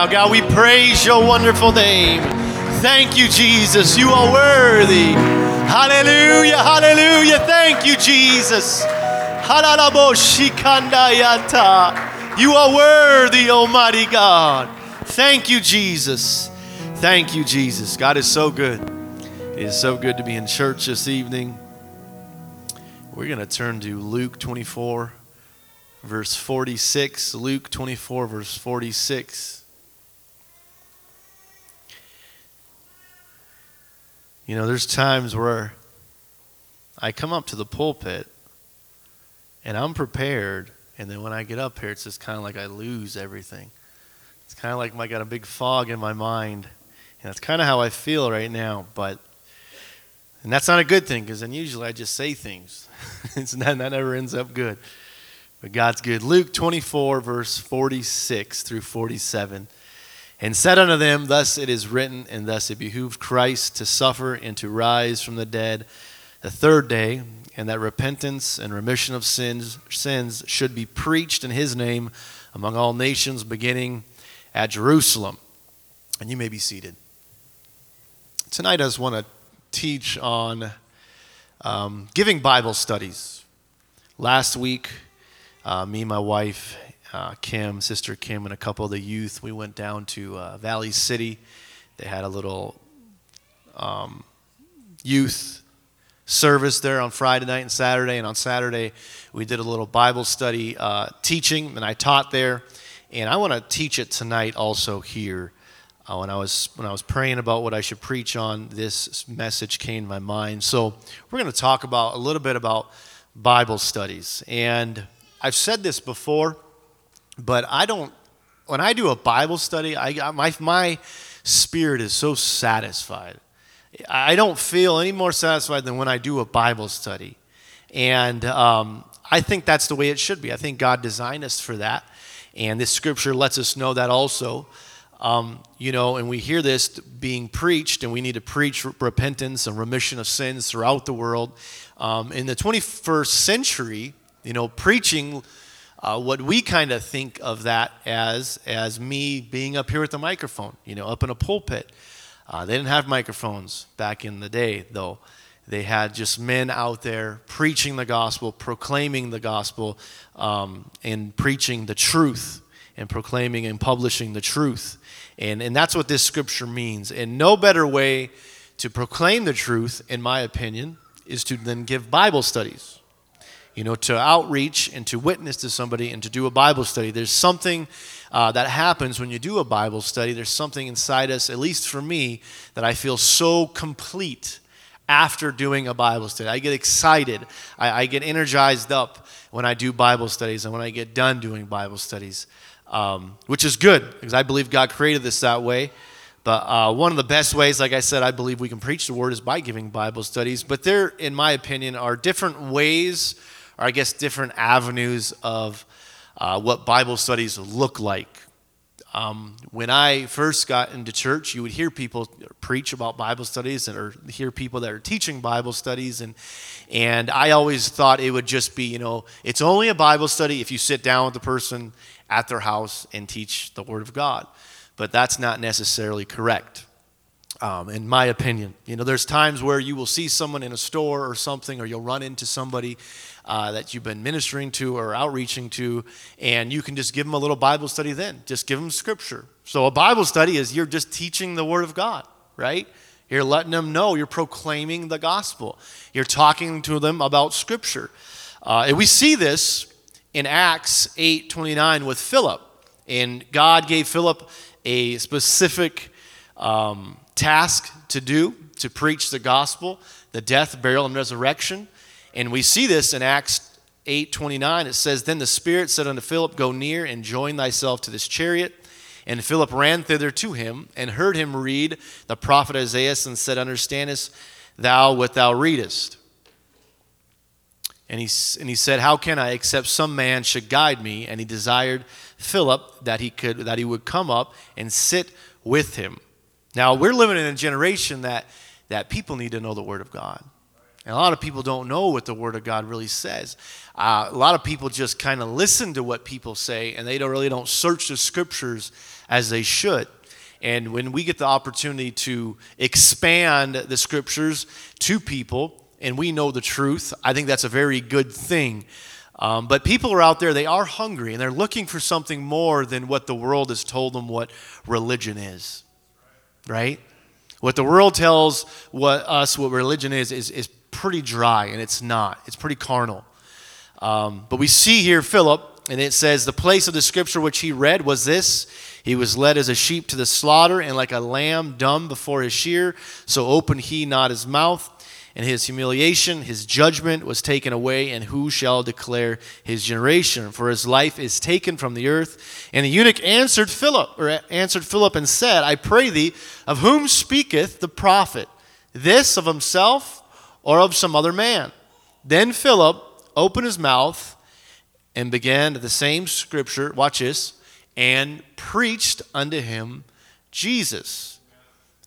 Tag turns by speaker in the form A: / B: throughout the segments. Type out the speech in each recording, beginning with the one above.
A: now. God, we praise your wonderful name. Thank you, Jesus. You are worthy. Hallelujah, hallelujah. Thank you, Jesus. You are worthy, Almighty God. Thank you, Jesus. Thank you, Jesus. God is so good. It is so good to be in church this evening. We're going to turn to Luke 24, verse 46. Luke 24, verse 46. You know, there's times where I come up to the pulpit and I'm prepared, and then when I get up here, it's just kind of like I lose everything. It's kind of like I got a big fog in my mind, and that's kind of how I feel right now. But and that's not a good thing because then usually I just say things. it's not, that never ends up good. But God's good. Luke 24, verse 46 through 47. And said unto them, Thus it is written, and thus it behooved Christ to suffer and to rise from the dead the third day, and that repentance and remission of sins, sins should be preached in his name among all nations, beginning at Jerusalem. And you may be seated. Tonight, I just want to teach on um, giving Bible studies. Last week, uh, me, and my wife, uh, Kim, sister Kim, and a couple of the youth, we went down to uh, Valley City. They had a little um, youth service there on Friday night and Saturday. And on Saturday, we did a little Bible study uh, teaching, and I taught there. And I want to teach it tonight also here. Uh, when I was when I was praying about what I should preach on, this message came to my mind. So we're going to talk about a little bit about Bible studies. And I've said this before, but I don't. When I do a Bible study, I my my spirit is so satisfied. I don't feel any more satisfied than when I do a Bible study, and um, I think that's the way it should be. I think God designed us for that, and this scripture lets us know that also. Um, you know, and we hear this being preached, and we need to preach repentance and remission of sins throughout the world. Um, in the 21st century, you know, preaching uh, what we kind of think of that as as me being up here with the microphone, you know, up in a pulpit. Uh, they didn't have microphones back in the day, though. They had just men out there preaching the gospel, proclaiming the gospel, um, and preaching the truth, and proclaiming and publishing the truth. And, and that's what this scripture means. And no better way to proclaim the truth, in my opinion, is to then give Bible studies. You know, to outreach and to witness to somebody and to do a Bible study. There's something uh, that happens when you do a Bible study. There's something inside us, at least for me, that I feel so complete after doing a Bible study. I get excited, I, I get energized up when I do Bible studies and when I get done doing Bible studies um, which is good because I believe God created this that way. But uh, one of the best ways, like I said, I believe we can preach the word is by giving Bible studies. But there, in my opinion, are different ways, or I guess different avenues of uh, what Bible studies look like. Um, when I first got into church, you would hear people preach about Bible studies and or hear people that are teaching Bible studies, and and I always thought it would just be, you know, it's only a Bible study if you sit down with the person at their house and teach the Word of God. But that's not necessarily correct, um, in my opinion. You know, there's times where you will see someone in a store or something, or you'll run into somebody uh, that you've been ministering to or outreaching to, and you can just give them a little Bible study then. Just give them scripture. So, a Bible study is you're just teaching the Word of God, right? You're letting them know, you're proclaiming the gospel, you're talking to them about scripture. Uh, and we see this in Acts 8:29 with Philip. And God gave Philip a specific um, task to do to preach the gospel, the death, burial, and resurrection. And we see this in Acts 8:29. It says, Then the Spirit said unto Philip, Go near and join thyself to this chariot. And Philip ran thither to him and heard him read the prophet Isaiah and said, Understandest thou what thou readest? And he, and he said, How can I, except some man should guide me? And he desired Philip that he, could, that he would come up and sit with him. Now, we're living in a generation that, that people need to know the Word of God. And a lot of people don't know what the Word of God really says. Uh, a lot of people just kind of listen to what people say, and they don't really don't search the Scriptures as they should. And when we get the opportunity to expand the Scriptures to people, and we know the truth, I think that's a very good thing. Um, but people are out there, they are hungry, and they're looking for something more than what the world has told them what religion is. Right? What the world tells what us what religion is is, is pretty dry, and it's not. It's pretty carnal. Um, but we see here Philip, and it says, The place of the scripture which he read was this He was led as a sheep to the slaughter, and like a lamb dumb before his shear, so opened he not his mouth and his humiliation, his judgment was taken away, and who shall declare his generation? For his life is taken from the earth. And the eunuch answered Philip, or answered Philip and said, I pray thee, of whom speaketh the prophet? This of himself or of some other man? Then Philip opened his mouth and began the same scripture, watch this, and preached unto him Jesus.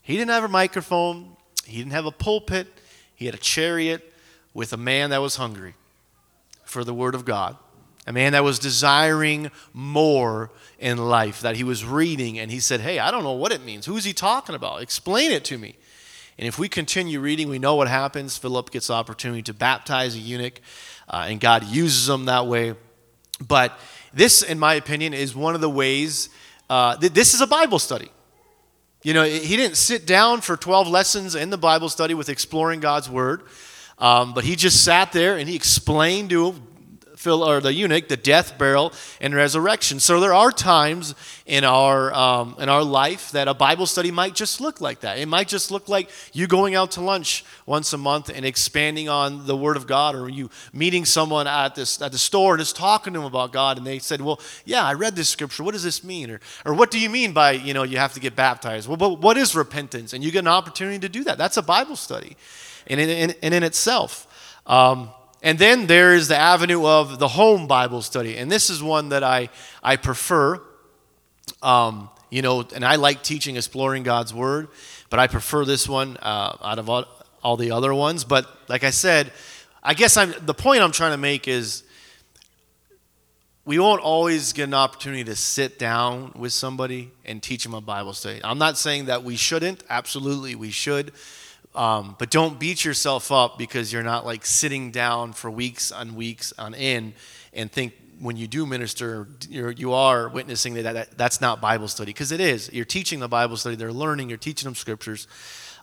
A: He didn't have a microphone, he didn't have a pulpit. He had a chariot with a man that was hungry for the Word of God, a man that was desiring more in life, that he was reading, and he said, Hey, I don't know what it means. Who's he talking about? Explain it to me. And if we continue reading, we know what happens. Philip gets the opportunity to baptize a eunuch, uh, and God uses him that way. But this, in my opinion, is one of the ways, uh, th- this is a Bible study. You know, he didn't sit down for 12 lessons in the Bible study with exploring God's Word, um, but he just sat there and he explained to Or the eunuch, the death, burial, and resurrection. So there are times in our um, in our life that a Bible study might just look like that. It might just look like you going out to lunch once a month and expanding on the Word of God, or you meeting someone at this at the store and just talking to them about God, and they said, "Well, yeah, I read this scripture. What does this mean?" Or, or what do you mean by you know you have to get baptized? Well, but what is repentance? And you get an opportunity to do that. That's a Bible study, and in, in, in, in itself. Um, and then there is the avenue of the home Bible study. And this is one that I, I prefer. Um, you know, and I like teaching exploring God's Word, but I prefer this one uh, out of all, all the other ones. But like I said, I guess I'm, the point I'm trying to make is we won't always get an opportunity to sit down with somebody and teach them a Bible study. I'm not saying that we shouldn't. Absolutely, we should. Um, but don't beat yourself up because you're not like sitting down for weeks on weeks on end and think when you do minister, you're, you are witnessing that, that that's not Bible study because it is. You're teaching the Bible study, they're learning, you're teaching them scriptures.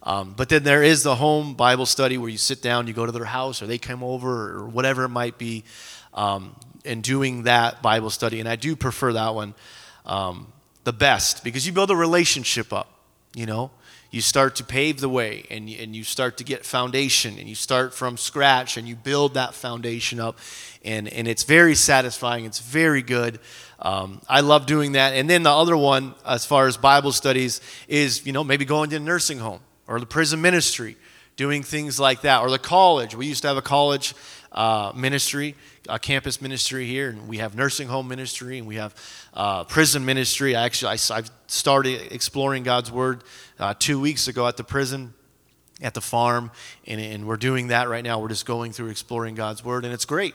A: Um, but then there is the home Bible study where you sit down, you go to their house, or they come over, or whatever it might be, um, and doing that Bible study. And I do prefer that one um, the best because you build a relationship up, you know you start to pave the way and, and you start to get foundation and you start from scratch and you build that foundation up and, and it's very satisfying it's very good. Um, i love doing that. And then the other one as far as bible studies is you know maybe going to a nursing home or the prison ministry doing things like that or the college. We used to have a college uh, ministry a campus ministry here, and we have nursing home ministry, and we have uh, prison ministry. I actually, I, I started exploring God's Word uh, two weeks ago at the prison, at the farm, and, and, we're doing that right now. We're just going through exploring God's Word, and it's great.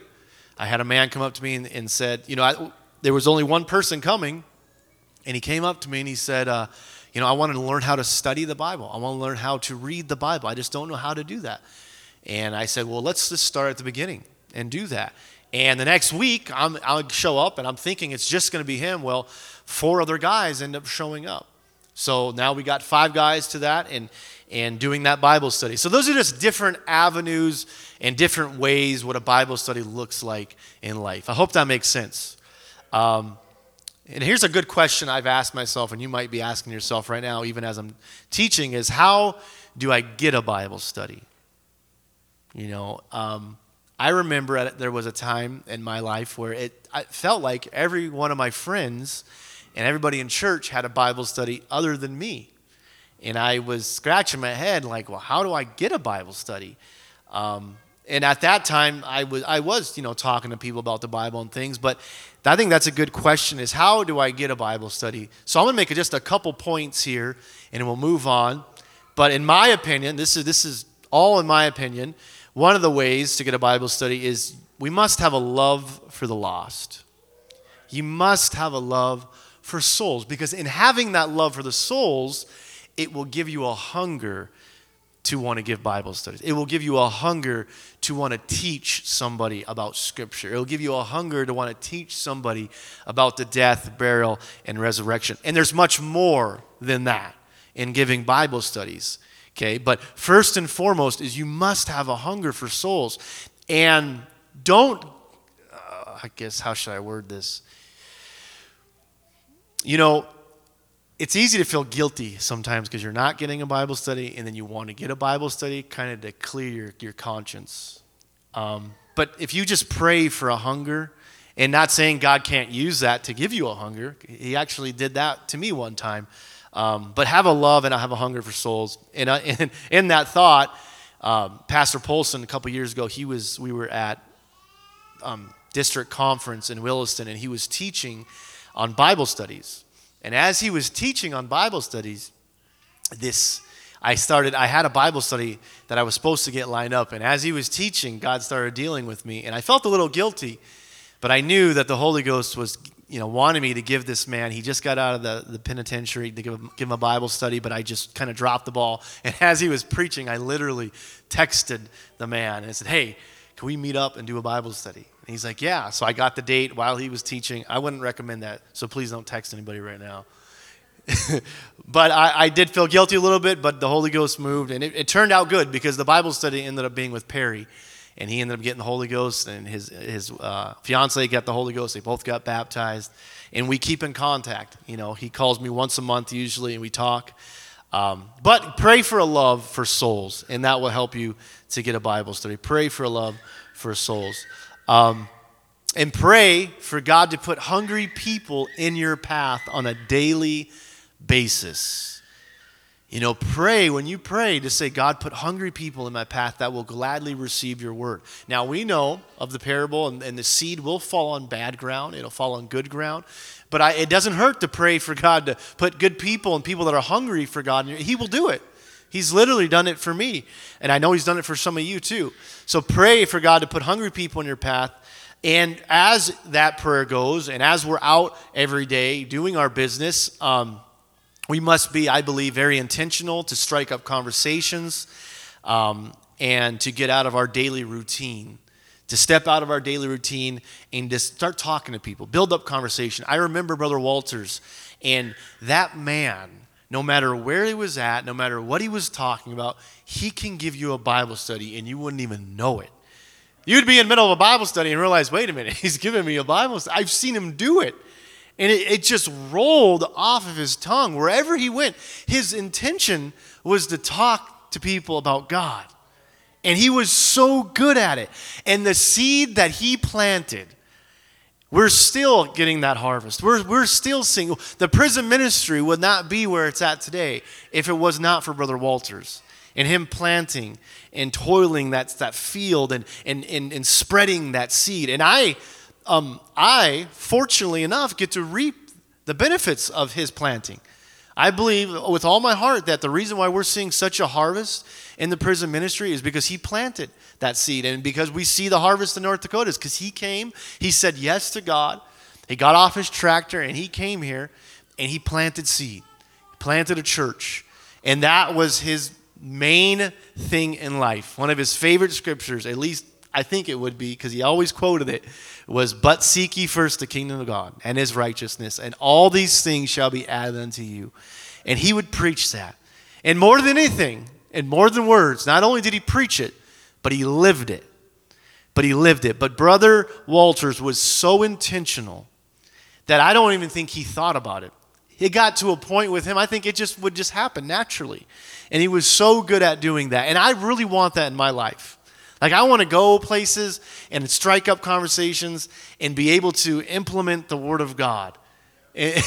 A: I had a man come up to me and, and said, you know, I, there was only one person coming, and he came up to me and he said, uh, you know, I wanted to learn how to study the Bible. I want to learn how to read the Bible. I just don't know how to do that. And I said, well, let's just start at the beginning and do that. And the next week, i will show up and I'm thinking it's just going to be him. Well, four other guys end up showing up. So now we got five guys to that and, and doing that Bible study. So those are just different avenues and different ways what a Bible study looks like in life. I hope that makes sense. Um, and here's a good question I've asked myself, and you might be asking yourself right now, even as I'm teaching, is how do I get a Bible study? You know, um, I remember there was a time in my life where it I felt like every one of my friends and everybody in church had a Bible study other than me. And I was scratching my head like, well, how do I get a Bible study? Um, and at that time, I was, I was, you know, talking to people about the Bible and things. But I think that's a good question: is how do I get a Bible study? So I'm going to make just a couple points here, and we'll move on. But in my opinion, this is this is all in my opinion one of the ways to get a Bible study is we must have a love for the lost. You must have a love for souls because in having that love for the souls, it will give you a hunger to want to give Bible studies. It will give you a hunger to want to teach somebody about Scripture. It will give you a hunger to want to teach somebody about the death, burial, and resurrection. And there's much more than that in giving Bible studies. Okay, but first and foremost is you must have a hunger for souls. And don't, uh, I guess, how should I word this? You know, it's easy to feel guilty sometimes because you're not getting a Bible study and then you want to get a Bible study kind of to clear your, your conscience. Um, but if you just pray for a hunger, and not saying God can't use that to give you a hunger, He actually did that to me one time. Um, but have a love and I have a hunger for souls. And in, in that thought, um, Pastor Polson a couple years ago, he was we were at um, district conference in Williston, and he was teaching on Bible studies. And as he was teaching on Bible studies, this I started, I had a Bible study that I was supposed to get lined up. And as he was teaching, God started dealing with me. And I felt a little guilty, but I knew that the Holy Ghost was, you know, wanting me to give this man, he just got out of the, the penitentiary to give him, give him a Bible study, but I just kind of dropped the ball. And as he was preaching, I literally texted the man and said, hey, can we meet up and do a Bible study? And he's like, Yeah. So I got the date while he was teaching. I wouldn't recommend that. So please don't text anybody right now. but I, I, did feel guilty a little bit, but the Holy Ghost moved. And it, it, turned out good because the Bible study ended up being with Perry. And he ended up getting the Holy Ghost, and his, his uh, fiance got the Holy Ghost. They both got baptized. And we keep in contact. You know, he calls me once a month usually, and we talk. Um, but pray for a love for souls, and that will help you to get a Bible study. Pray for a love for souls. Um, and pray for God to put hungry people in your path on a daily basis. You know, pray when you pray to say, God, put hungry people in my path that will gladly receive your word. Now, we know of the parable, and, and the seed will fall on bad ground, it'll fall on good ground. But I, it doesn't hurt to pray for God to put good people and people that are hungry for God. He will do it. He's literally done it for me. And I know He's done it for some of you too. So pray for God to put hungry people in your path. And as that prayer goes, and as we're out every day doing our business, um, we must be, I believe, very intentional to strike up conversations um, and to get out of our daily routine. To step out of our daily routine and to start talking to people, build up conversation. I remember Brother Walters, and that man, no matter where he was at, no matter what he was talking about, he can give you a Bible study and you wouldn't even know it. You'd be in the middle of a Bible study and realize, wait a minute, he's giving me a Bible study. I've seen him do it. And it, it just rolled off of his tongue. Wherever he went, his intention was to talk to people about God. And he was so good at it. And the seed that he planted we're still getting that harvest. We're, we're still seeing the prison ministry would not be where it's at today if it was not for Brother Walters and him planting and toiling that, that field and, and, and, and spreading that seed. And I, um, I, fortunately enough, get to reap the benefits of his planting. I believe with all my heart that the reason why we're seeing such a harvest in the prison ministry is because he planted that seed. And because we see the harvest in North Dakota is because he came, he said yes to God. He got off his tractor and he came here and he planted seed, planted a church. And that was his main thing in life. One of his favorite scriptures, at least I think it would be, because he always quoted it, was, But seek ye first the kingdom of God and his righteousness, and all these things shall be added unto you. And he would preach that. And more than anything, and more than words, not only did he preach it, but he lived it. But he lived it. But Brother Walters was so intentional that I don't even think he thought about it. It got to a point with him, I think it just would just happen naturally. And he was so good at doing that. And I really want that in my life. Like, I want to go places and strike up conversations and be able to implement the Word of God.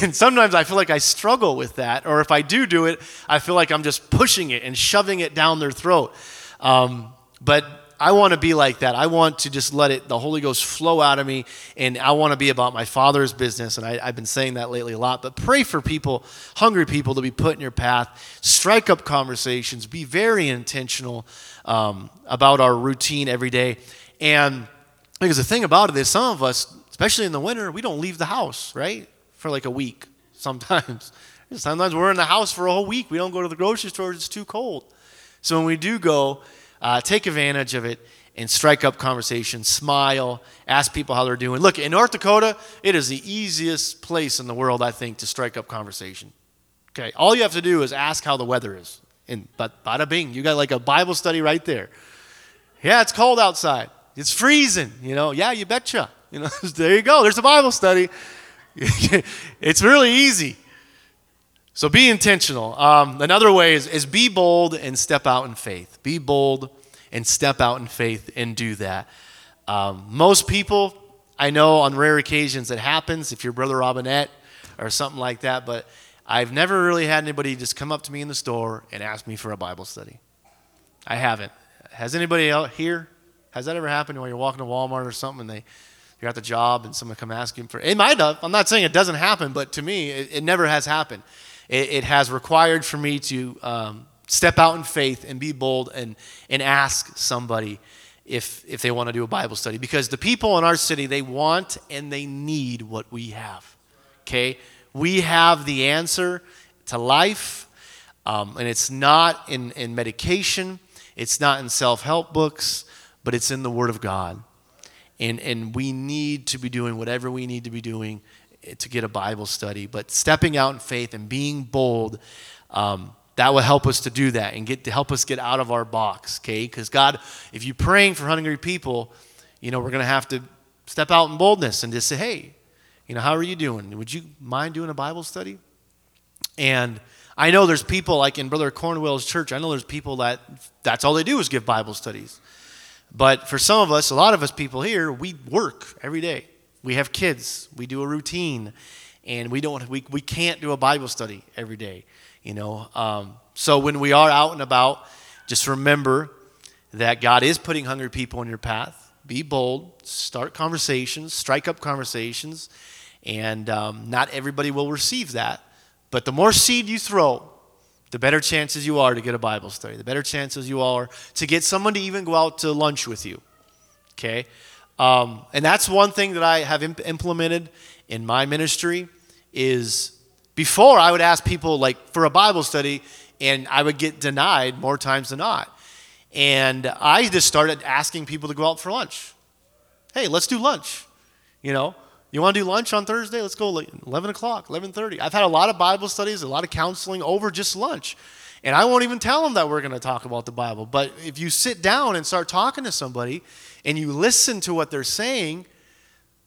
A: And sometimes I feel like I struggle with that. Or if I do do it, I feel like I'm just pushing it and shoving it down their throat. Um, but I want to be like that. I want to just let it, the Holy Ghost flow out of me, and I want to be about my Father's business. And I, have been saying that lately a lot. But pray for people, hungry people, to be put in your path. Strike up conversations. Be very intentional um, about our routine every day. And because the thing about it is, some of us, especially in the winter, we don't leave the house, right? For like a week sometimes. Sometimes we're in the house for a whole week. We don't go to the grocery store, it's too cold. So when we do go, uh, take advantage of it and strike up conversation, smile, ask people how they're doing. Look, in North Dakota, it is the easiest place in the world, I think, to strike up conversation. Okay, all you have to do is ask how the weather is. And but bada bing, you got like a Bible study right there. Yeah, it's cold outside. It's freezing, you know. Yeah, you betcha. You know, there you go. There's a Bible study. it's really easy. So be intentional. Um, another way is, is be bold and step out in faith. Be bold and step out in faith and do that. Um, most people, I know on rare occasions it happens if you're Brother Robinette or something like that, but I've never really had anybody just come up to me in the store and ask me for a Bible study. I haven't. Has anybody out here? Has that ever happened when you're walking to Walmart or something and they you're at the job and someone come asking for it might have. I'm not saying it doesn't happen, but to me, it, it never has happened it, it has required for me to um, step out in faith and be bold and, and ask somebody if, if they want to do a Bible study. Because the people in our city, they want and they need what we have. Okay? We have the answer to life, um, and it's not in, in medication, it's not in self help books, but it's in the Word of God. And, and we need to be doing whatever we need to be doing to get a Bible study, but stepping out in faith and being bold, um, that will help us to do that and get to help us get out of our box, okay? Because God, if you're praying for hungry people, you know, we're going to have to step out in boldness and just say, hey, you know, how are you doing? Would you mind doing a Bible study? And I know there's people like in Brother Cornwell's church, I know there's people that that's all they do is give Bible studies. But for some of us, a lot of us people here, we work every day. We have kids. We do a routine, and we don't. We, we can't do a Bible study every day. You know. Um, so when we are out and about, just remember that God is putting hungry people in your path. Be bold. Start conversations. Strike up conversations, and um, not everybody will receive that. But the more seed you throw, the better chances you are to get a Bible study. The better chances you are to get someone to even go out to lunch with you. Okay? Um, and that's one thing that I have imp- implemented in my ministry is before I would ask people like for a Bible study and I would get denied more times than not. And I just started asking people to go out for lunch. Hey, let's do lunch. You know, you want to do lunch on Thursday? Let's go 11 o'clock, 11.30. I've had a lot of Bible studies, a lot of counseling over just lunch. And I won't even tell them that we're going to talk about the Bible. But if you sit down and start talking to somebody and you listen to what they're saying,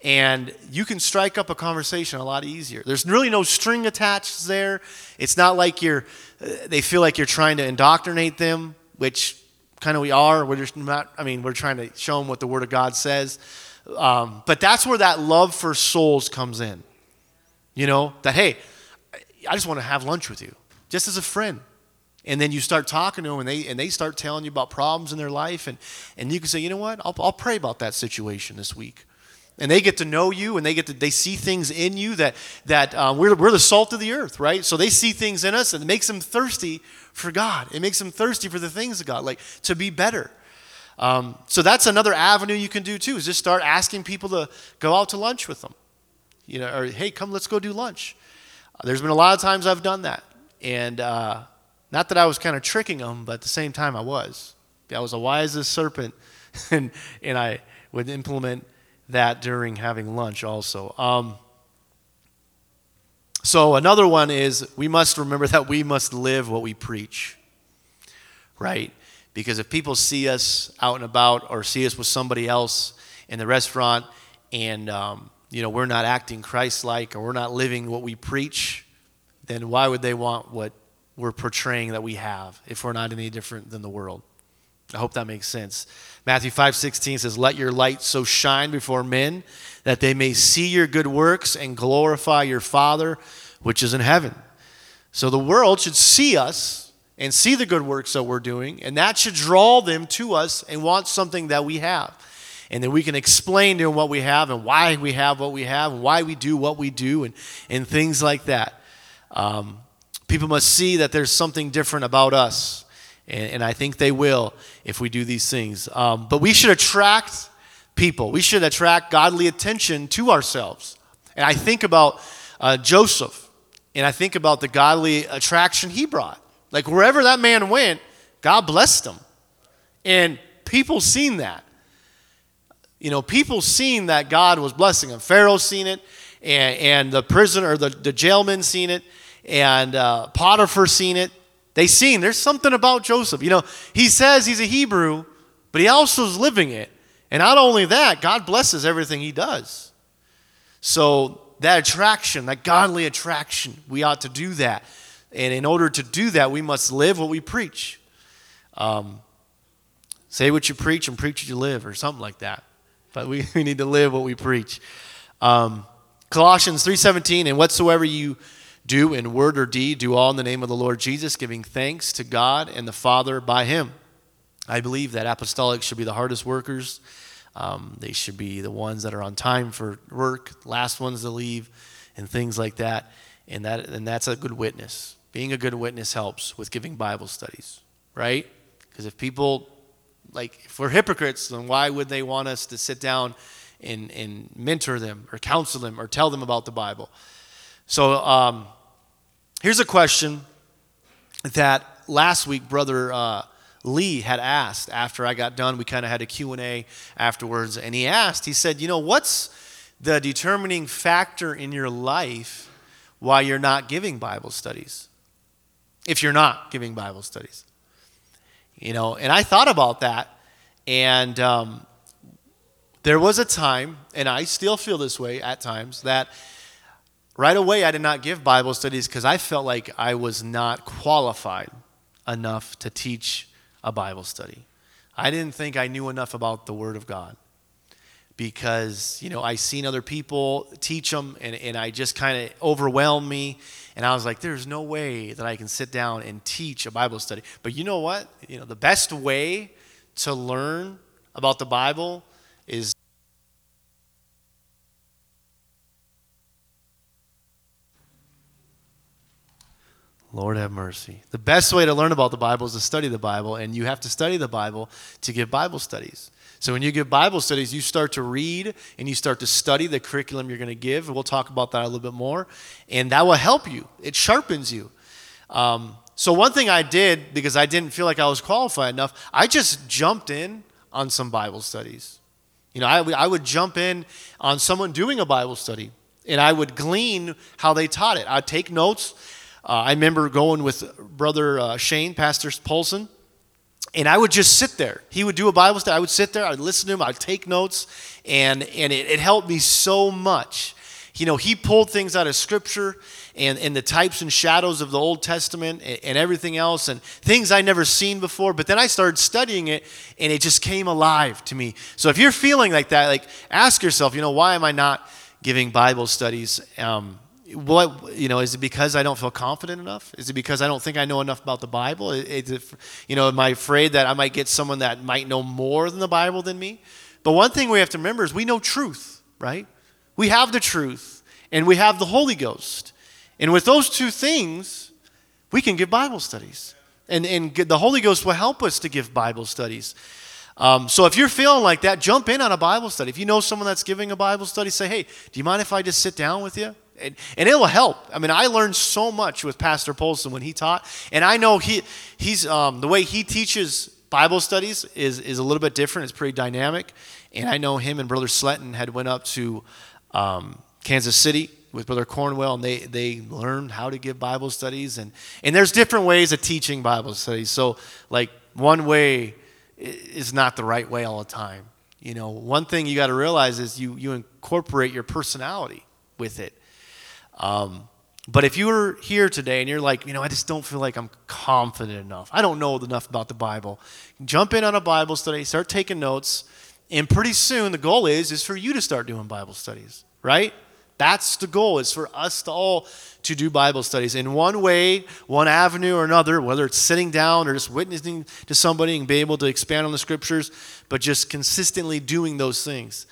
A: and you can strike up a conversation a lot easier. There's really no string attached there. It's not like you're, uh, they feel like you're trying to indoctrinate them, which kind of we are. We're just not, I mean, we're trying to show them what the Word of God says. Um, but that's where that love for souls comes in. You know, that, hey, I just want to have lunch with you, just as a friend and then you start talking to them and they, and they start telling you about problems in their life. And, and you can say you know what? I'll, I'll pray about that situation this week. And they get to know you and they get to they see things in you that that uh, we're, we're the salt of the earth right? So they see things in us and it makes them thirsty for god. It makes them thirsty for the things of god like to be better. Um, so that's another avenue you can do too is just start asking people to go out to lunch with them you know or hey come let's go do lunch. There's been a lot of times i've done that. And uh, not that I was kind of tricking them, but at the same time I was. I was a wise as serpent, and, and I would implement that during having lunch also. Um, so another one is we must remember that we must live what we preach, right? Because if people see us out and about or see us with somebody else in the restaurant and um, you know we're not acting Christ-like or we're not living what we preach, then why would they want what we're portraying that we have if we're not any different than the world. I hope that makes sense. Matthew 5 16 says, Let your light so shine before men that they may see your good works and glorify your Father which is in heaven. So the world should see us and see the good works that we're doing, and that should draw them to us and want something that we have. And then we can explain to them what we have and why we have what we have and why we do what we do and, and things like that. Um, people must see that there's something different about us. And, and I think they will if we do these things. Um, but we should attract people, we should attract godly attention to ourselves. And I think about uh, Joseph, and I think about the godly attraction he brought. Like wherever that man went, God blessed him. And people seen that. You know, people seen that God was blessing him. Pharaoh seen it, and, and the prisoner, the, the jailman seen it, and uh, Potiphar seen it. They seen there's something about Joseph. You know, he says he's a Hebrew, but he also is living it. And not only that, God blesses everything he does. So that attraction, that godly attraction, we ought to do that. And in order to do that, we must live what we preach. Um, say what you preach and preach what you live, or something like that. But we, we need to live what we preach. Um, Colossians 3:17, and whatsoever you do in word or deed, do all in the name of the Lord Jesus, giving thanks to God and the Father by Him. I believe that apostolics should be the hardest workers. Um, they should be the ones that are on time for work, last ones to leave, and things like that. And that and that's a good witness. Being a good witness helps with giving Bible studies, right? Because if people like if we're hypocrites, then why would they want us to sit down and, and mentor them or counsel them or tell them about the Bible? So um, here's a question that last week, Brother uh, Lee had asked after I got done. We kind of had a Q&A afterwards, and he asked, he said, you know, what's the determining factor in your life why you're not giving Bible studies? If you're not giving Bible studies. You know, and I thought about that, and um, there was a time, and I still feel this way at times, that right away I did not give Bible studies because I felt like I was not qualified enough to teach a Bible study. I didn't think I knew enough about the Word of God because, you know, I seen other people teach them and, and I just kind of overwhelmed me. And I was like, there's no way that I can sit down and teach a Bible study. But you know what? You know, the best way to learn about the Bible is Lord have mercy. The best way to learn about the Bible is to study the Bible, and you have to study the Bible to give Bible studies. So when you give Bible studies, you start to read and you start to study the curriculum you're going to give. We'll talk about that a little bit more, and that will help you. It sharpens you. Um, so one thing I did because I didn't feel like I was qualified enough, I just jumped in on some Bible studies. You know, I, I would jump in on someone doing a Bible study, and I would glean how they taught it. I'd take notes uh, I remember going with Brother uh, Shane, Pastor Polson, and I would just sit there. He would do a Bible study. I would sit there, I'd listen to him, I'd take notes, and, and it, it helped me so much. You know, he pulled things out of Scripture and, and the types and shadows of the Old Testament and, and everything else, and things I'd never seen before. But then I started studying it, and it just came alive to me. So if you're feeling like that, like ask yourself, you know, why am I not giving Bible studies? Um, what you know is it because i don't feel confident enough? Is it because i don't think i know enough about the bible? Is it, you know am i afraid that i might get someone that might know more than the bible than me? But one thing we have to remember is we know truth right? We have the truth and we have the holy ghost. And with those two things we can give bible studies. And, and the holy ghost will help us to give bible studies. Um, so if you're feeling like that jump in on a bible study. If you know someone that's giving a bible study say hey do you mind if i just sit down with you and, and it will help. I mean, I learned so much with Pastor Polson when he taught, and I know he he's um, the way he teaches Bible studies is is a little bit different. It's pretty dynamic, and I know him and Brother Sletton had went up to um, Kansas City with Brother Cornwell, and they they learned how to give Bible studies, and and there's different ways of teaching Bible studies. So like one way is not the right way all the time. You know, one thing you got to realize is you you incorporate your personality with it. Um, but if you were here today and you're like, you know, I just don't feel like I'm confident enough, I don't know enough about the Bible, jump in on a Bible study, start taking notes, and pretty soon the goal is is for you to start doing Bible studies, right? That's the goal, is for us to all to do Bible studies in one way, one avenue or another, whether it's sitting down or just witnessing to somebody and be able to expand on the scriptures, but just consistently doing those things.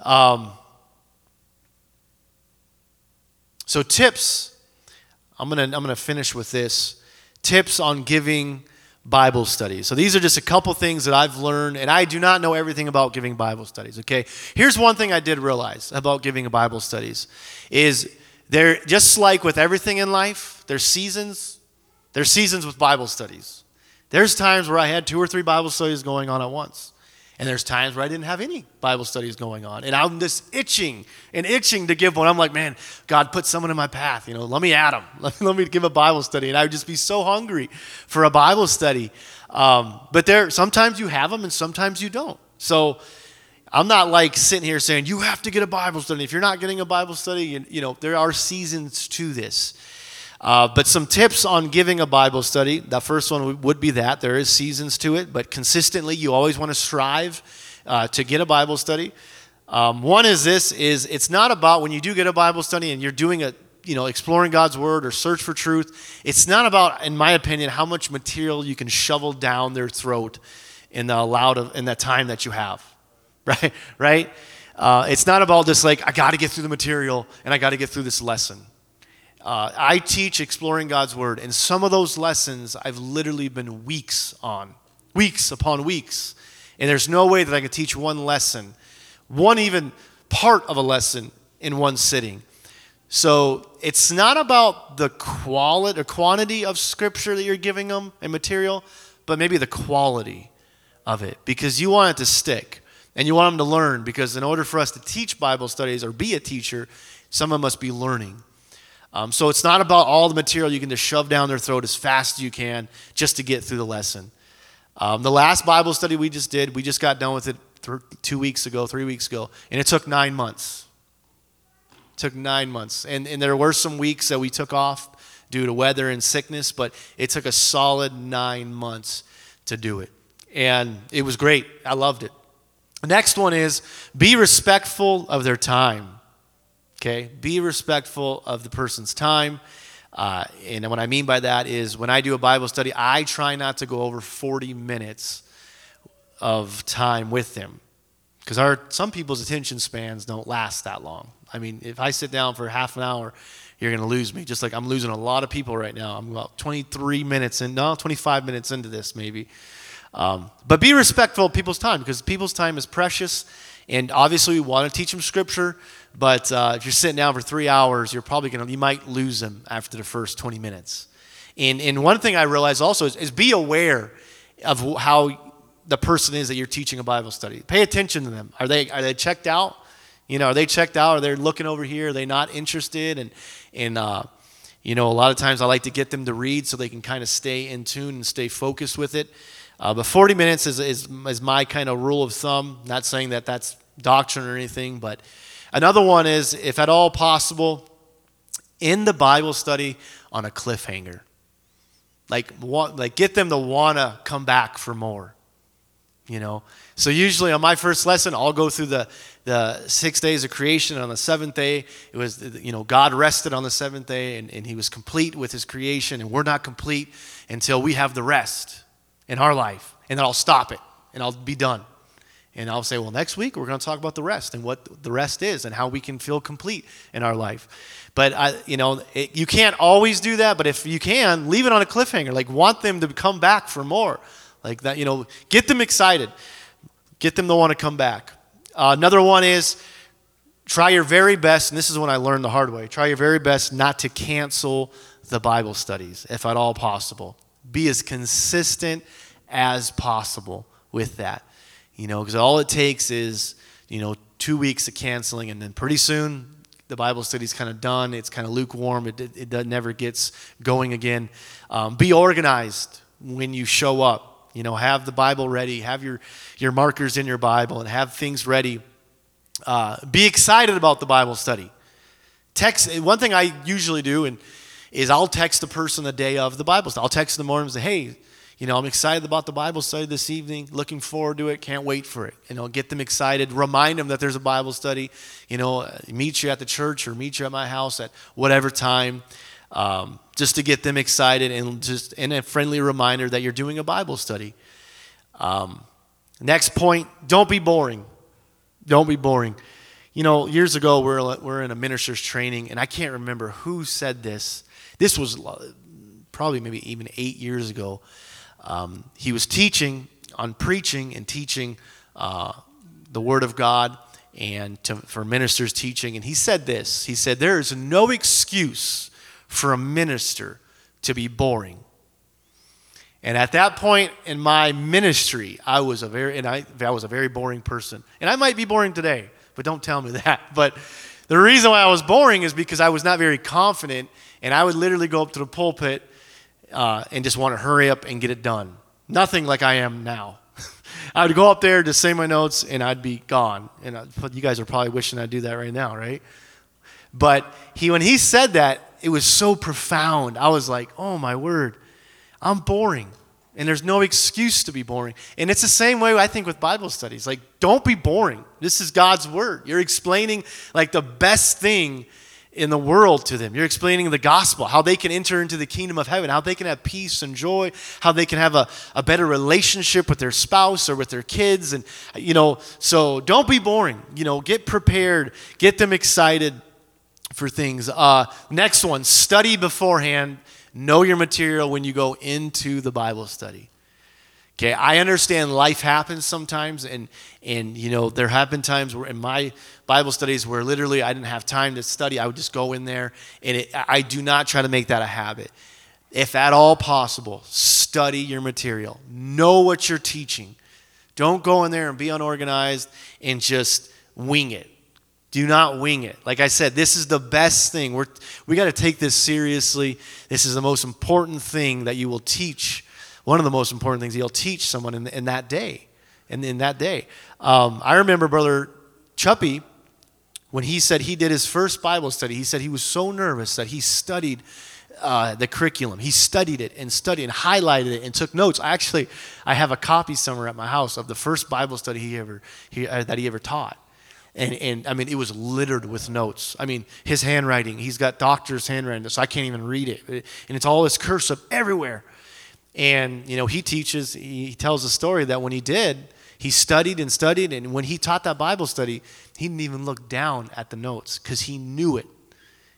A: Um, so, tips. I'm gonna I'm gonna finish with this. Tips on giving Bible studies. So these are just a couple things that I've learned, and I do not know everything about giving Bible studies. Okay, here's one thing I did realize about giving Bible studies is there just like with everything in life, there's seasons. There's seasons with Bible studies. There's times where I had two or three Bible studies going on at once. And there's times where I didn't have any Bible studies going on. And I'm just itching and itching to give one. I'm like, man, God, put someone in my path. You know, let me at them. Let, let me give a Bible study. And I would just be so hungry for a Bible study. Um, but there, sometimes you have them and sometimes you don't. So I'm not like sitting here saying, you have to get a Bible study. If you're not getting a Bible study, you, you know, there are seasons to this. Uh, but some tips on giving a Bible study. The first one would be that there is seasons to it, but consistently you always want to strive uh, to get a Bible study. Um, one is this: is it's not about when you do get a Bible study and you're doing a you know exploring God's Word or search for truth. It's not about, in my opinion, how much material you can shovel down their throat in the allowed of, in that time that you have, right? Right. Uh, it's not about just like I got to get through the material and I got to get through this lesson. Uh, I teach exploring God's Word, and some of those lessons I've literally been weeks on, weeks upon weeks. And there's no way that I could teach one lesson, one even part of a lesson in one sitting. So it's not about the quality or quantity of scripture that you're giving them and material, but maybe the quality of it because you want it to stick and you want them to learn because in order for us to teach Bible studies or be a teacher, someone must be learning. Um, so it's not about all the material you can just shove down their throat as fast as you can just to get through the lesson. Um, the last Bible study we just did, we just got done with it th- two weeks ago, three weeks ago, and it took nine months. It took nine months. And, and there were some weeks that we took off due to weather and sickness, but it took a solid nine months to do it. And it was great. I loved it. The next one is be respectful of their time. Okay? Be respectful of the person's time. Uh, and what I mean by that is when I do a Bible study, I try not to go over 40 minutes of time with them. Because our some people's attention spans don't last that long. I mean, if I sit down for half an hour, you're going to lose me. Just like I'm losing a lot of people right now. I'm about 23 minutes in, no, 25 minutes into this maybe. Um, but be respectful of people's time because people's time is precious. And obviously, we want to teach them scripture, but uh, if you're sitting down for three hours, you're probably going to, you might lose them after the first 20 minutes. And, and one thing I realize also is, is be aware of how the person is that you're teaching a Bible study. Pay attention to them. Are they, are they checked out? You know, are they checked out? Are they looking over here? Are they not interested? And, and uh, you know, a lot of times I like to get them to read so they can kind of stay in tune and stay focused with it. Uh, but 40 minutes is, is, is my kind of rule of thumb. Not saying that that's doctrine or anything, but Another one is, if at all possible, in the Bible study on a cliffhanger. Like, want, like get them to want to come back for more. You know? So usually on my first lesson, I'll go through the, the six days of creation. On the seventh day, it was, you know, God rested on the seventh day and, and he was complete with his creation. And we're not complete until we have the rest in our life. And then I'll stop it and I'll be done. And I'll say, well, next week we're going to talk about the rest and what the rest is and how we can feel complete in our life. But, I, you know, it, you can't always do that, but if you can, leave it on a cliffhanger. Like, want them to come back for more. Like that, you know, get them excited, get them to want to come back. Uh, another one is try your very best, and this is when I learned the hard way try your very best not to cancel the Bible studies, if at all possible. Be as consistent as possible with that. You know, because all it takes is, you know, two weeks of canceling, and then pretty soon the Bible study's kind of done. It's kind of lukewarm. It, it, it never gets going again. Um, be organized when you show up. You know, have the Bible ready, have your, your markers in your Bible, and have things ready. Uh, be excited about the Bible study. Text, one thing I usually do and, is I'll text the person the day of the Bible study. I'll text in the morning and say, hey, You know, I'm excited about the Bible study this evening. Looking forward to it. Can't wait for it. You know, get them excited. Remind them that there's a Bible study. You know, meet you at the church or meet you at my house at whatever time, um, just to get them excited and just and a friendly reminder that you're doing a Bible study. Um, next point: don't be boring. Don't be boring. You know, years ago we're we're in a minister's training, and I can't remember who said this. This was probably maybe even eight years ago um, he was teaching on preaching and teaching uh, the Word of God and to, for ministers teaching. And he said this He said, There is no excuse for a minister to be boring. And at that point in my ministry, I was a very and I, I was a very boring person. And I might be boring today, but don't tell me that. But the reason why I was boring is because I was not very confident, and I would literally go up to the pulpit uh, and just want to hurry up and get it done. Nothing like I am now. I would go up there to say my notes and I'd be gone. And I, you guys are probably wishing I'd do that right now, right? But he, when he said that, it was so profound. I was like, oh my word, I'm boring. And there's no excuse to be boring. And it's the same way I think with Bible studies. Like, don't be boring. This is God's word. You're explaining like the best thing in the world to them. You're explaining the gospel, how they can enter into the kingdom of heaven, how they can have peace and joy, how they can have a, a better relationship with their spouse or with their kids. And, you know, so don't be boring. You know, get prepared, get them excited for things. Uh, next one study beforehand, know your material when you go into the Bible study. Okay, I understand life happens sometimes, and and you know there have been times where in my Bible studies where literally I didn't have time to study. I would just go in there, and it, I do not try to make that a habit. If at all possible, study your material. Know what you're teaching. Don't go in there and be unorganized and just wing it. Do not wing it. Like I said, this is the best thing. We're, we got to take this seriously. This is the most important thing that you will teach one of the most important things he'll teach someone in, in that day. In, in that day. Um, I remember Brother Chuppy, when he said he did his first Bible study, he said he was so nervous that he studied uh, the curriculum. He studied it and studied and highlighted it and took notes. I actually, I have a copy somewhere at my house of the first Bible study he ever he, uh, that he ever taught. And, and I mean, it was littered with notes. I mean, his handwriting, he's got doctor's handwriting, so I can't even read it. And it's all this cursive everywhere. And, you know, he teaches, he tells a story that when he did, he studied and studied. And when he taught that Bible study, he didn't even look down at the notes because he knew it.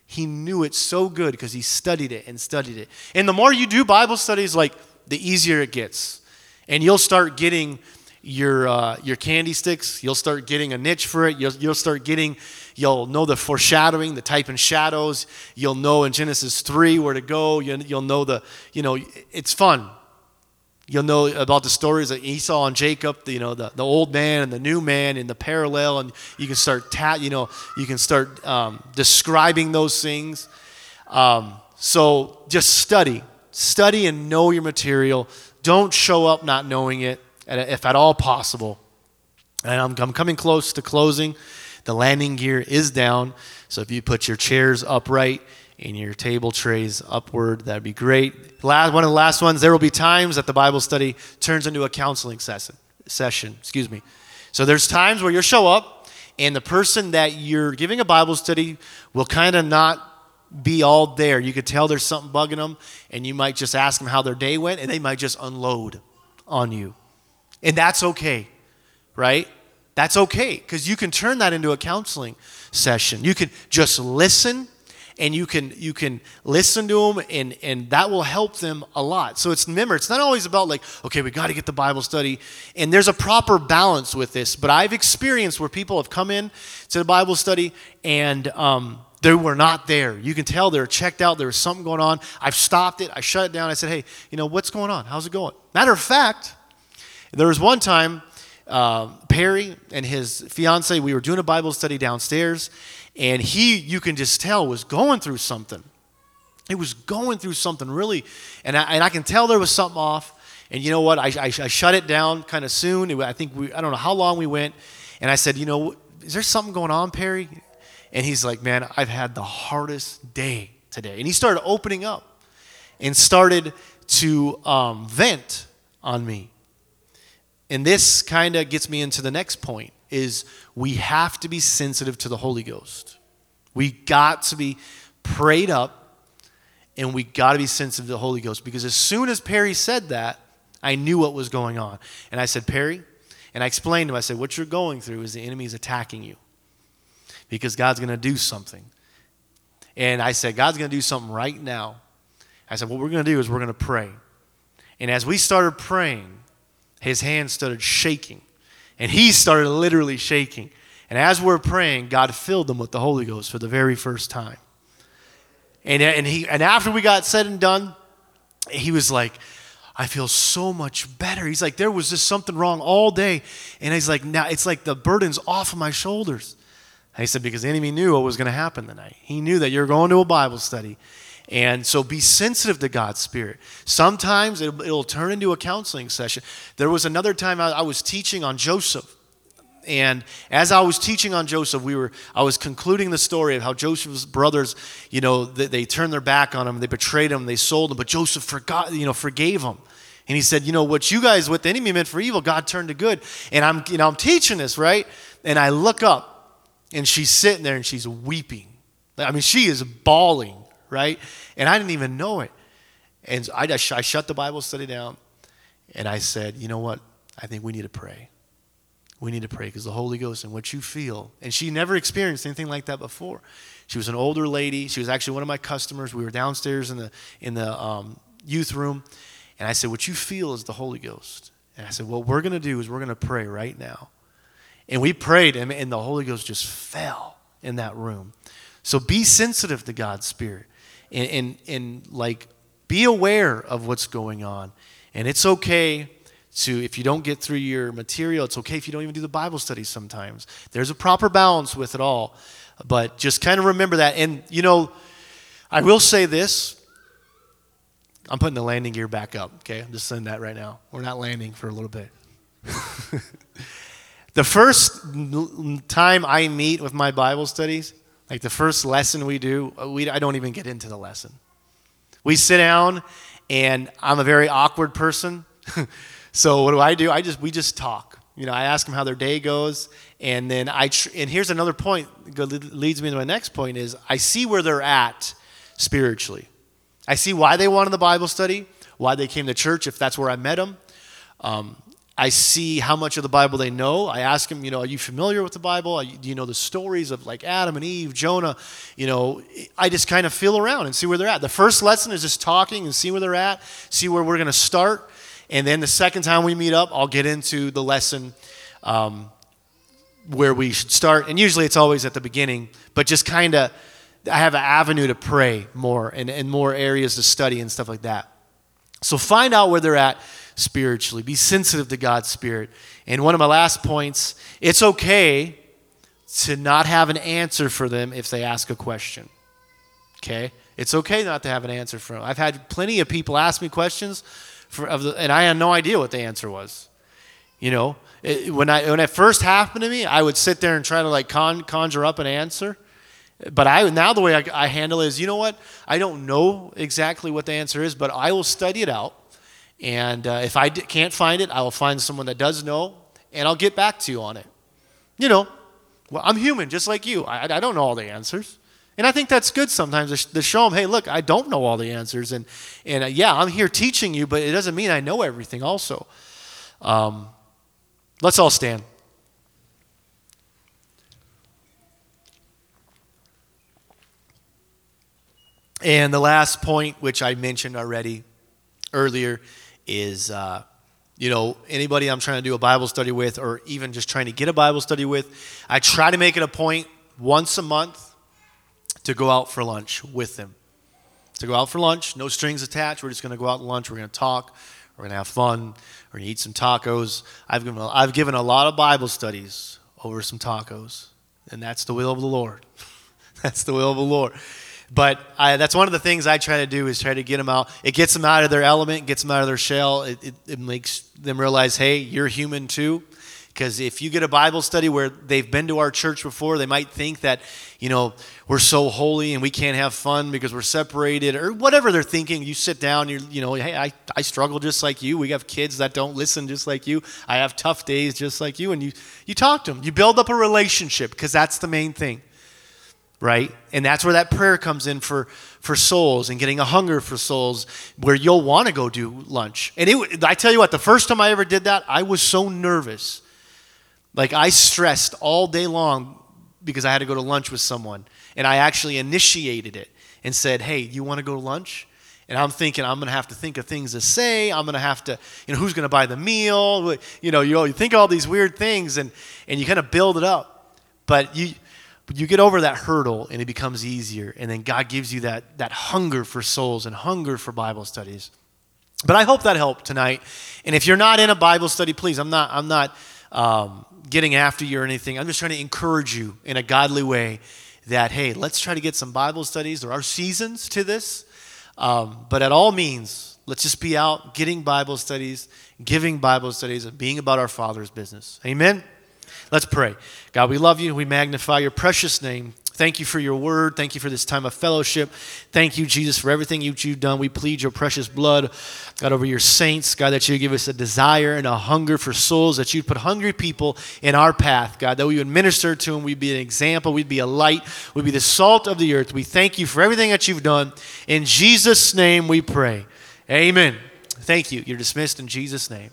A: He knew it so good because he studied it and studied it. And the more you do Bible studies, like the easier it gets. And you'll start getting your, uh, your candy sticks. You'll start getting a niche for it. You'll, you'll start getting, you'll know the foreshadowing, the type and shadows. You'll know in Genesis 3 where to go. You'll, you'll know the, you know, it's fun. You'll know about the stories of Esau and Jacob, the, you know, the, the old man and the new man and the parallel, and you can start, ta- you know, you can start um, describing those things. Um, so just study, study and know your material. Don't show up not knowing it if at all possible. And I'm, I'm coming close to closing. The landing gear is down. So if you put your chairs upright and your table trays upward, that'd be great. Last, one of the last ones, there will be times that the Bible study turns into a counseling session. Session, excuse me. So there's times where you'll show up, and the person that you're giving a Bible study will kind of not be all there. You could tell there's something bugging them, and you might just ask them how their day went, and they might just unload on you. And that's okay, right? That's okay because you can turn that into a counseling session. You can just listen and you can you can listen to them and and that will help them a lot. So it's remember it's not always about like okay we got to get the Bible study and there's a proper balance with this. But I've experienced where people have come in to the Bible study and um, they were not there. You can tell they're checked out. There was something going on. I've stopped it. I shut it down. I said, hey, you know what's going on? How's it going? Matter of fact, there was one time, uh, Perry and his fiance, we were doing a Bible study downstairs, and he, you can just tell, was going through something. He was going through something really, and I, and I can tell there was something off. And you know what? I, I, I shut it down kind of soon. I think we, I don't know how long we went. And I said, you know, is there something going on, Perry? And he's like, man, I've had the hardest day today. And he started opening up and started to um, vent on me. And this kind of gets me into the next point is we have to be sensitive to the Holy Ghost. We got to be prayed up and we got to be sensitive to the Holy Ghost because as soon as Perry said that, I knew what was going on. And I said, Perry, and I explained to him, I said, what you're going through is the enemy is attacking you because God's going to do something. And I said, God's going to do something right now. I said, what we're going to do is we're going to pray. And as we started praying, his hands started shaking. And he started literally shaking. And as we're praying, God filled them with the Holy Ghost for the very first time. And, and, he, and after we got said and done, he was like, I feel so much better. He's like, there was just something wrong all day. And he's like, now it's like the burden's off of my shoulders. And he said, because the enemy knew what was going to happen tonight. He knew that you're going to a Bible study. And so be sensitive to God's Spirit. Sometimes it'll, it'll turn into a counseling session. There was another time I, I was teaching on Joseph. And as I was teaching on Joseph, we were I was concluding the story of how Joseph's brothers, you know, they, they turned their back on him, they betrayed him, they sold him, but Joseph forgot, you know, forgave him. And he said, you know, what you guys, what the enemy meant for evil, God turned to good. And I'm, you know, I'm teaching this, right? And I look up and she's sitting there and she's weeping. I mean, she is bawling right? And I didn't even know it. And I, just, I shut the Bible study down and I said, you know what? I think we need to pray. We need to pray because the Holy Ghost and what you feel. And she never experienced anything like that before. She was an older lady. She was actually one of my customers. We were downstairs in the, in the um, youth room. And I said, What you feel is the Holy Ghost. And I said, What we're going to do is we're going to pray right now. And we prayed, and, and the Holy Ghost just fell in that room. So be sensitive to God's Spirit and, and, and like be aware of what's going on. And it's okay to, if you don't get through your material, it's okay if you don't even do the Bible study sometimes. There's a proper balance with it all. But just kind of remember that. And, you know, I will say this. I'm putting the landing gear back up, okay? I'm just saying that right now. We're not landing for a little bit. the first time I meet with my Bible studies, like the first lesson we do, uh, we, I don't even get into the lesson. We sit down, and I'm a very awkward person. so what do I do? I just we just talk. You know, I ask them how their day goes, and then I tr- and here's another point leads me to my next point is I see where they're at spiritually. I see why they wanted the Bible study, why they came to church if that's where I met them. Um, I see how much of the Bible they know. I ask them, you know, are you familiar with the Bible? You, do you know the stories of like Adam and Eve, Jonah? You know, I just kind of feel around and see where they're at. The first lesson is just talking and see where they're at, see where we're going to start. And then the second time we meet up, I'll get into the lesson um, where we should start. And usually it's always at the beginning, but just kind of, I have an avenue to pray more and, and more areas to study and stuff like that. So find out where they're at spiritually. Be sensitive to God's Spirit. And one of my last points it's okay to not have an answer for them if they ask a question. Okay? It's okay not to have an answer for them. I've had plenty of people ask me questions, for, of the, and I had no idea what the answer was. You know, it, when, I, when it first happened to me, I would sit there and try to like con, conjure up an answer. But I now the way I, I handle it is, you know what? I don't know exactly what the answer is, but I will study it out and uh, if I d- can't find it, I will find someone that does know, and I'll get back to you on it. You know, well, I'm human just like you. I, I don't know all the answers. And I think that's good sometimes to, show them, hey, look, I don't know all the answers. And, and uh, yeah, I'm here teaching you, but it doesn't mean I know everything also. Um, let's all stand. And the last point, which I mentioned already earlier, is, uh, you know, anybody I'm trying to do a Bible study with, or even just trying to get a Bible study with, I try to make it a point once a month to go out for lunch with them. To go out for lunch, no strings attached. We're just going to go out to lunch. We're going to talk. We're going to have fun. We're going to eat some tacos. I've given, a, I've given a lot of Bible studies over some tacos, and that's the will of the Lord. that's the will of the Lord. But I, that's one of the things I try to do is try to get them out. It gets them out of their element, gets them out of their shell. It, it, it makes them realize, hey, you're human too. Because if you get a Bible study where they've been to our church before, they might think that, you know, we're so holy and we can't have fun because we're separated or whatever they're thinking. You sit down, you're, you know, hey, I, I struggle just like you. We have kids that don't listen just like you. I have tough days just like you. And you, you talk to them. You build up a relationship because that's the main thing right? And that's where that prayer comes in for for souls and getting a hunger for souls where you'll want to go do lunch. And it, I tell you what, the first time I ever did that, I was so nervous. Like I stressed all day long because I had to go to lunch with someone. And I actually initiated it and said, "Hey, you want to go to lunch?" And I'm thinking I'm going to have to think of things to say. I'm going to have to, you know, who's going to buy the meal? You know, you, think all these weird things and and you kind of build it up. But you you get over that hurdle and it becomes easier. And then God gives you that, that hunger for souls and hunger for Bible studies. But I hope that helped tonight. And if you're not in a Bible study, please, I'm not, I'm not um, getting after you or anything. I'm just trying to encourage you in a godly way that, hey, let's try to get some Bible studies. There are seasons to this. Um, but at all means, let's just be out getting Bible studies, giving Bible studies, and being about our Father's business. Amen. Let's pray. God, we love you. We magnify your precious name. Thank you for your word. Thank you for this time of fellowship. Thank you, Jesus, for everything you've done. We plead your precious blood, God, over your saints. God, that you give us a desire and a hunger for souls, that you'd put hungry people in our path, God, that we would minister to them. We'd be an example. We'd be a light. We'd be the salt of the earth. We thank you for everything that you've done. In Jesus' name we pray. Amen. Thank you. You're dismissed in Jesus' name.